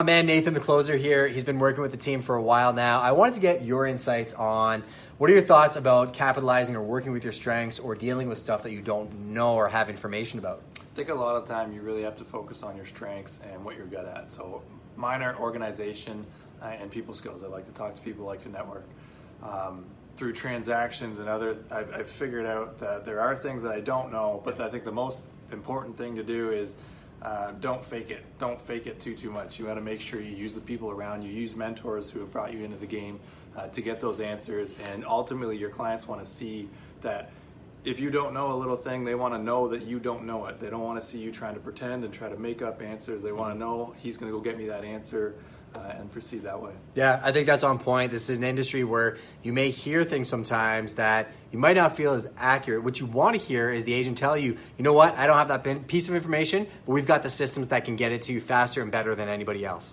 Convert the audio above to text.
My man Nathan, the closer here, he's been working with the team for a while now. I wanted to get your insights on what are your thoughts about capitalizing or working with your strengths or dealing with stuff that you don't know or have information about? I think a lot of time you really have to focus on your strengths and what you're good at. So mine are organization uh, and people skills. I like to talk to people, like to network. Um, through transactions and other, I've, I've figured out that there are things that I don't know, but I think the most important thing to do is uh, don't fake it. Don't fake it too too much. You want to make sure you use the people around you. Use mentors who have brought you into the game uh, to get those answers. And ultimately, your clients want to see that if you don't know a little thing, they want to know that you don't know it. They don't want to see you trying to pretend and try to make up answers. They want to know he's going to go get me that answer uh, and proceed that way. Yeah, I think that's on point. This is an industry where you may hear things sometimes that you might not feel as accurate. What you want to hear is the agent tell you, you know what, I don't have that piece of information, but we've got the systems that can get it to you faster and better than anybody else.